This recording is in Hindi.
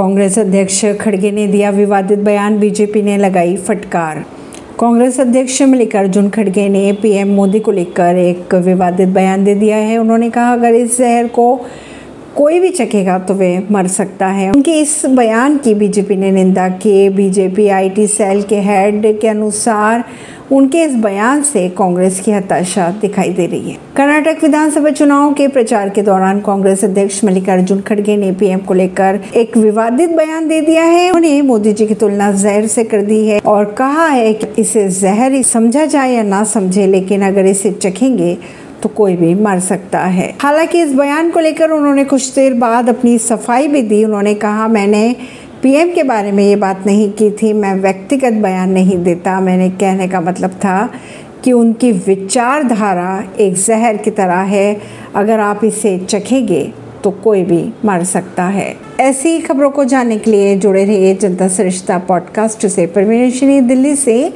कांग्रेस अध्यक्ष खड़गे ने दिया विवादित बयान, बीजेपी ने लगाई फटकार। कांग्रेस अध्यक्ष मल्लिकार्जुन खड़गे ने पीएम मोदी को लेकर एक विवादित बयान दे दिया है। उन्होंने कहा, अगर इस शहर को कोई भी चखेगा तो वे मर सकता है। उनके इस बयान की बीजेपी ने निंदा की। बीजेपी, आईटी सेल के हेड के अनुसार उनके इस बयान से कांग्रेस की हताशा दिखाई दे रही है। कर्नाटक विधानसभा चुनाव के प्रचार के दौरान कांग्रेस अध्यक्ष मल्लिकार्जुन खड़गे ने पीएम को लेकर एक विवादित बयान दे दिया है। उन्हें मोदी जी की तुलना जहर से कर दी है और कहा है कि इसे जहर समझा जाए या ना समझे, लेकिन अगर इसे चखेंगे तो कोई भी मर सकता है। हालाँकि इस बयान को लेकर उन्होंने कुछ देर बाद अपनी सफ़ाई भी दी। उन्होंने कहा, मैंने पीएम के बारे में ये बात नहीं की थी, मैं व्यक्तिगत बयान नहीं देता। मैंने कहने का मतलब था कि उनकी विचारधारा एक जहर की तरह है। अगर आप इसे चखेंगे तो कोई भी मर सकता है। ऐसी खबरों को जानने के लिए जुड़े रहिए जनता सरिश्ता पॉडकास्ट से। परवीन दिल्ली से